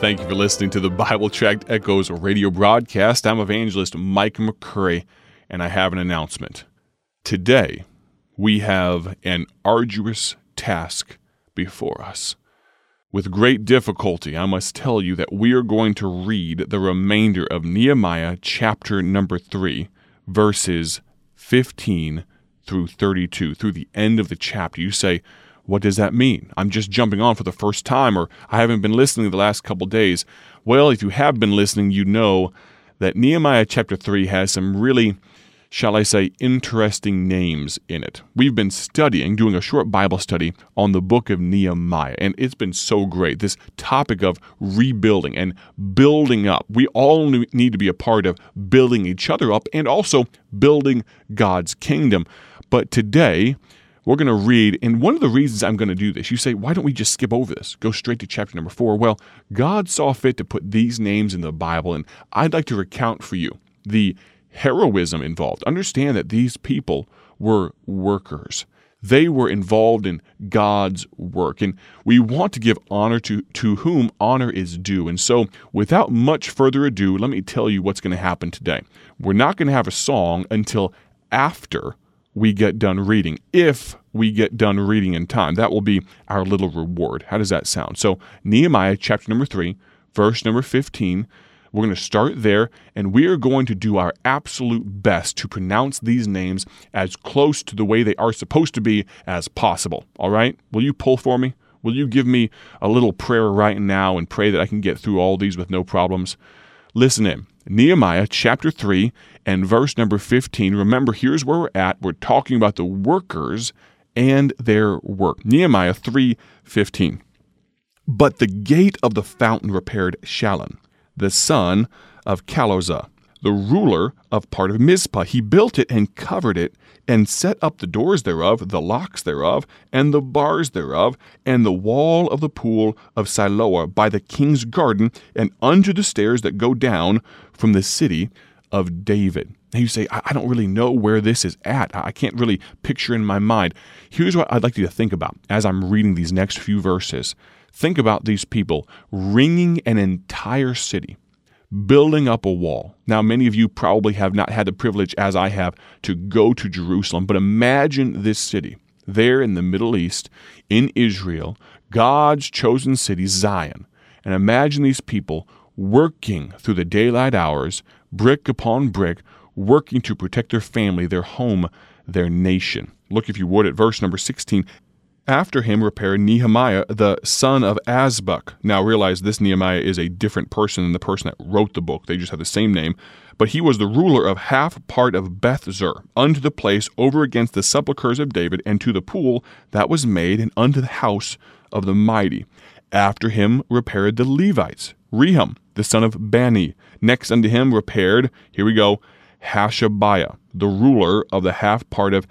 Thank you for listening to the Bible Tract Echoes radio broadcast. I'm evangelist Mike McCurry, and I have an announcement. Today, we have an arduous task before us. With great difficulty, I must tell you that we are going to read the remainder of Nehemiah chapter number 3, verses 15 through 32, through the end of the chapter. You say, what does that mean? I'm just jumping on for the first time, or I haven't been listening the last couple days. Well, if you have been listening, you know that Nehemiah chapter 3 has some really, shall I say, interesting names in it. We've been studying, doing a short Bible study on the book of Nehemiah, and it's been so great. This topic of rebuilding and building up. We all need to be a part of building each other up and also building God's kingdom. But today, we're going to read, and one of the reasons I'm going to do this, you say, why don't we just skip over this? Go straight to chapter number four. Well, God saw fit to put these names in the Bible, and I'd like to recount for you the heroism involved. Understand that these people were workers. They were involved in God's work, and we want to give honor to, to whom honor is due. And so, without much further ado, let me tell you what's going to happen today. We're not going to have a song until after we get done reading. If we get done reading in time, that will be our little reward. How does that sound? So, Nehemiah chapter number 3, verse number 15. We're going to start there, and we are going to do our absolute best to pronounce these names as close to the way they are supposed to be as possible. All right? Will you pull for me? Will you give me a little prayer right now and pray that I can get through all these with no problems? Listen in. Nehemiah chapter 3 and verse number 15. Remember, here's where we're at. We're talking about the workers and their work. Nehemiah 3:15. But the gate of the fountain repaired Shallun, the son of Colhozeh, the ruler of part of Mizpah. He built it and covered it, and set up the doors thereof, the locks thereof, and the bars thereof, and the wall of the pool of Siloah by the king's garden, and unto the stairs that go down from the city of David. You say, I don't really know where this is at. I can't really picture in my mind. Here's what I'd like you to think about as I'm reading these next few verses. Think about these people ringing an entire city, building up a wall. Now, many of you probably have not had the privilege, as I have, to go to Jerusalem, but imagine this city there in the Middle East, in Israel, God's chosen city, Zion. And imagine these people working through the daylight hours, brick upon brick, working to protect their family, their home, their nation. Look, if you would, at verse number 16. After him repaired Nehemiah, the son of Azbuk. Now realize this Nehemiah is a different person than the person that wrote the book. They just have the same name. But he was the ruler of half part of Bethzur, unto the place over against the sepulchres of David, and to the pool that was made, and unto the house of the mighty. After him repaired the Levites, Rehum, the son of Bani. Next unto him repaired, here we go, Hashabiah, the ruler of the half part of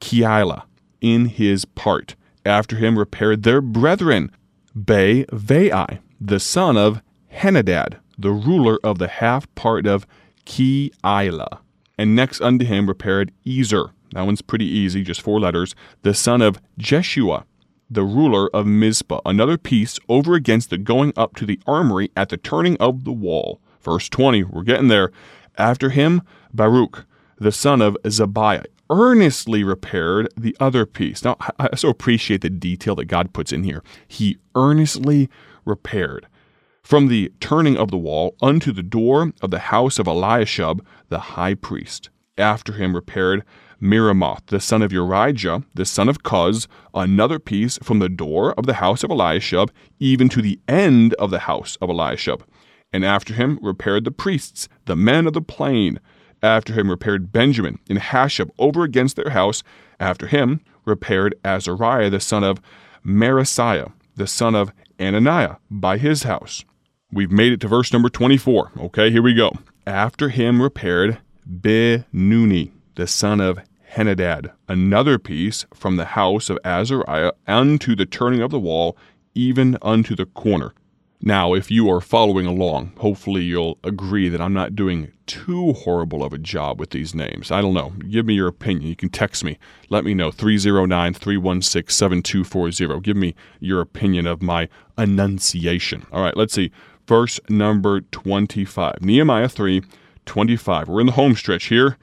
Keilah, in his part. After him repaired their brethren, Bavai, the son of Henadad, the ruler of the half part of Keilah. And next unto him repaired Ezer. That one's pretty easy, just four letters. The son of Jeshua, the ruler of Mizpah. Another piece over against the going up to the armory at the turning of the wall. Verse 20, we're getting there. After him, Baruch, the son of Zabbai, earnestly repaired the other piece. Now, I so appreciate the detail that God puts in here. He earnestly repaired. From the turning of the wall unto the door of the house of Eliashib, the high priest. After him repaired Meremoth, the son of Urijah, the son of Koz, another piece from the door of the house of Eliashib, even to the end of the house of Eliashib. And after him repaired the priests, the men of the plain. After him repaired Benjamin in Hashub over against their house. After him repaired Azariah the son of Maaseiah, the son of Ananiah, by his house. We've made it to verse number 24. Okay, here we go. After him repaired Binnui, the son of Henadad, another piece from the house of Azariah unto the turning of the wall, even unto the corner. Now, if you are following along, hopefully you'll agree that I'm not doing too horrible of a job with these names. I don't know. Give me your opinion. You can text me. Let me know. 309 316 7240. Give me your opinion of my enunciation. All right, let's see. verse number 25. Nehemiah 3 25. We're in the home stretch here.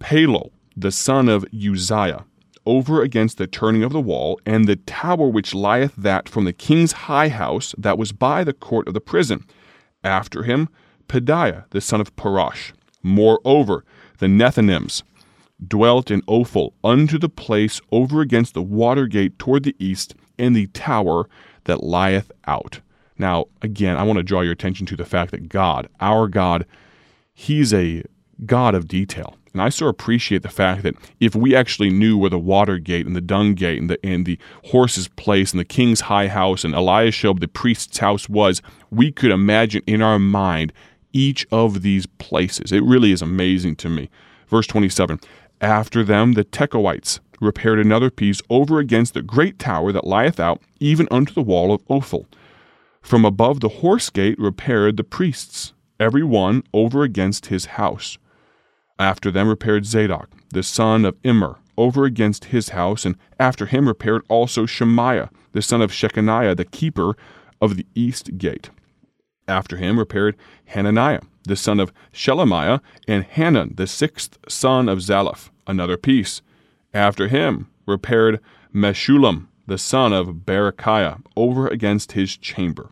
Palal, the son of Uzziah, over against the turning of the wall, and the tower which lieth that from the king's high house that was by the court of the prison. After him, Pedaiah, the son of Parosh. Moreover, the Nethinims dwelt in Ophel unto the place over against the water gate toward the east, and the tower that lieth out. Now, again, I want to draw your attention to the fact that God, our God, He's a God of detail. And I so appreciate the fact that if we actually knew where the water gate and the dung gate and the, and the horse's place and the king's high house and Eliashib, the priest's house was, we could imagine in our mind each of these places. It really is amazing to me. Verse 27 After them, the Tekoites repaired another piece over against the great tower that lieth out, even unto the wall of Ophel. From above the horse gate repaired the priests, every one over against his house. After them repaired Zadok, the son of Immer, over against his house, and after him repaired also Shemaiah, the son of Shechaniah, the keeper of the east gate. After him repaired Hananiah, the son of Shelemiah, and Hanun, the sixth son of Zalaph, another piece. After him repaired Meshullam, the son of Berechiah, over against his chamber.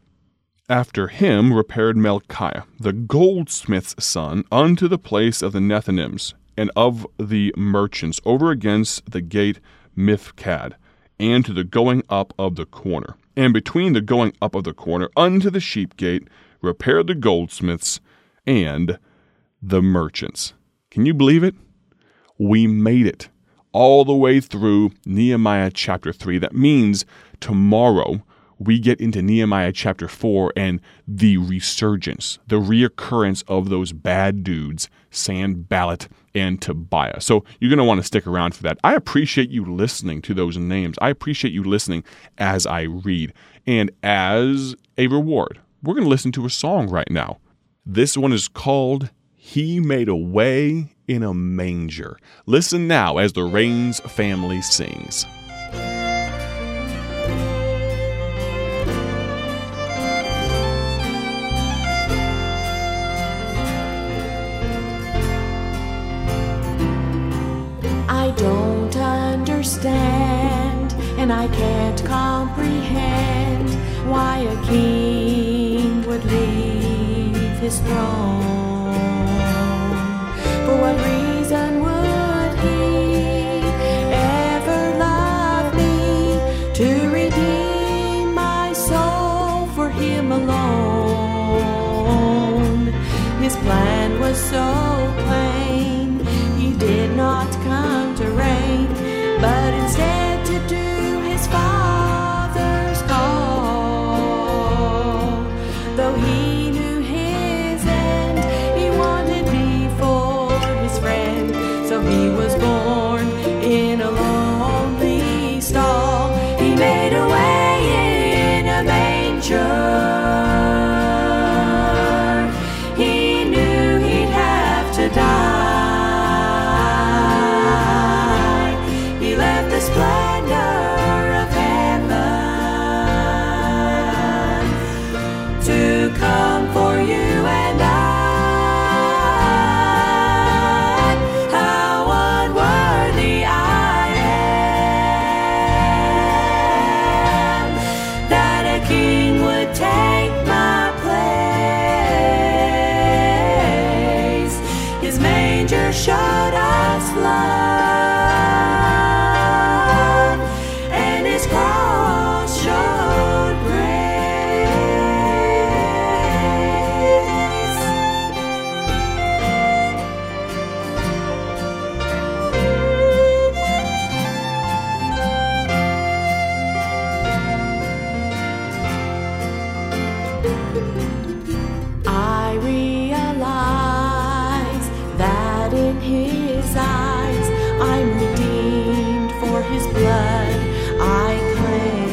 After him repaired Malchiah, the goldsmith's son, unto the place of the Nethinims, and of the merchants, over against the gate Miphkad, and to the going up of the corner. And between the going up of the corner unto the sheep gate repaired the goldsmiths and the merchants. Can you believe it? We made it all the way through Nehemiah chapter 3. That means tomorrow we get into Nehemiah chapter 4 and the resurgence, the reoccurrence of those bad dudes, Sanballat and Tobiah. So you're going to want to stick around for that. I appreciate you listening to those names. I appreciate you listening as I read. And as a reward, we're going to listen to a song right now. This one is called He Made a Way in a Manger. Listen now as the Rains family sings. Don't understand, and I can't comprehend why a king would leave his throne. His eyes I'm redeemed for his blood I claim.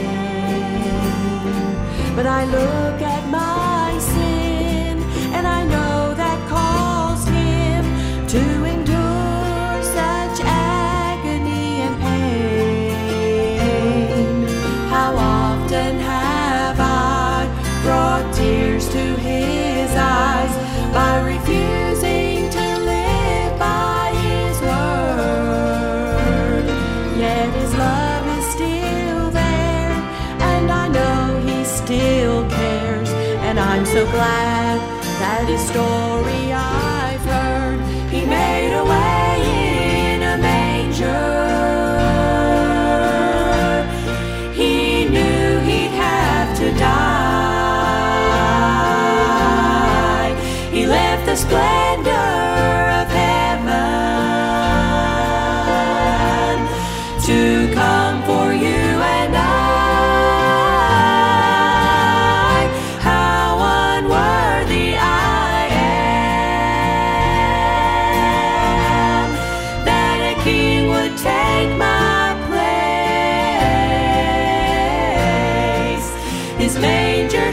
But I look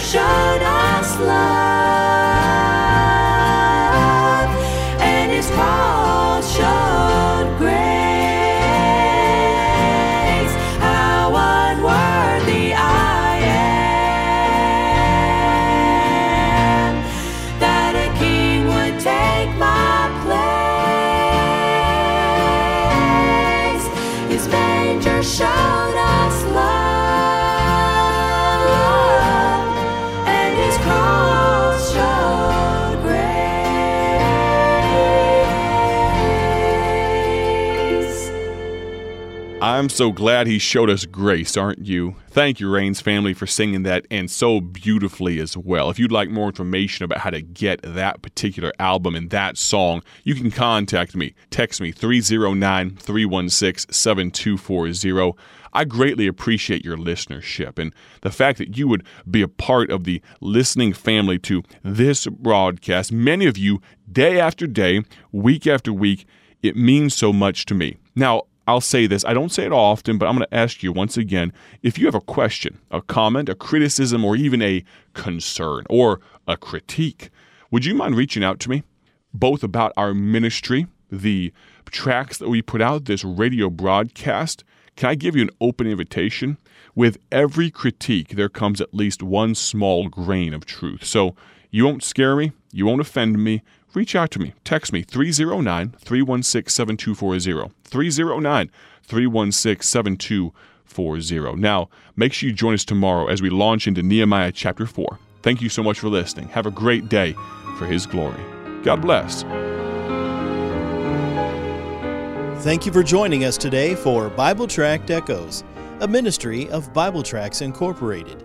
showed us love, I'm so glad he showed us grace, aren't you? Thank you, Rains family, for singing that and so beautifully as well. If you'd like more information about how to get that particular album and that song, you can contact me. Text me 309 316 7240. I greatly appreciate your listenership and the fact that you would be a part of the listening family to this broadcast. Many of you, day after day, week after week, it means so much to me. Now, I'll say this, I don't say it often, but I'm going to ask you once again if you have a question, a comment, a criticism, or even a concern or a critique, would you mind reaching out to me? Both about our ministry, the tracks that we put out, this radio broadcast. Can I give you an open invitation? With every critique, there comes at least one small grain of truth. So you won't scare me, you won't offend me. Reach out to me. Text me 309 316 7240. 309 316 7240. Now, make sure you join us tomorrow as we launch into Nehemiah chapter 4. Thank you so much for listening. Have a great day for His glory. God bless. Thank you for joining us today for Bible Tract Echoes, a ministry of Bible Tracts Incorporated.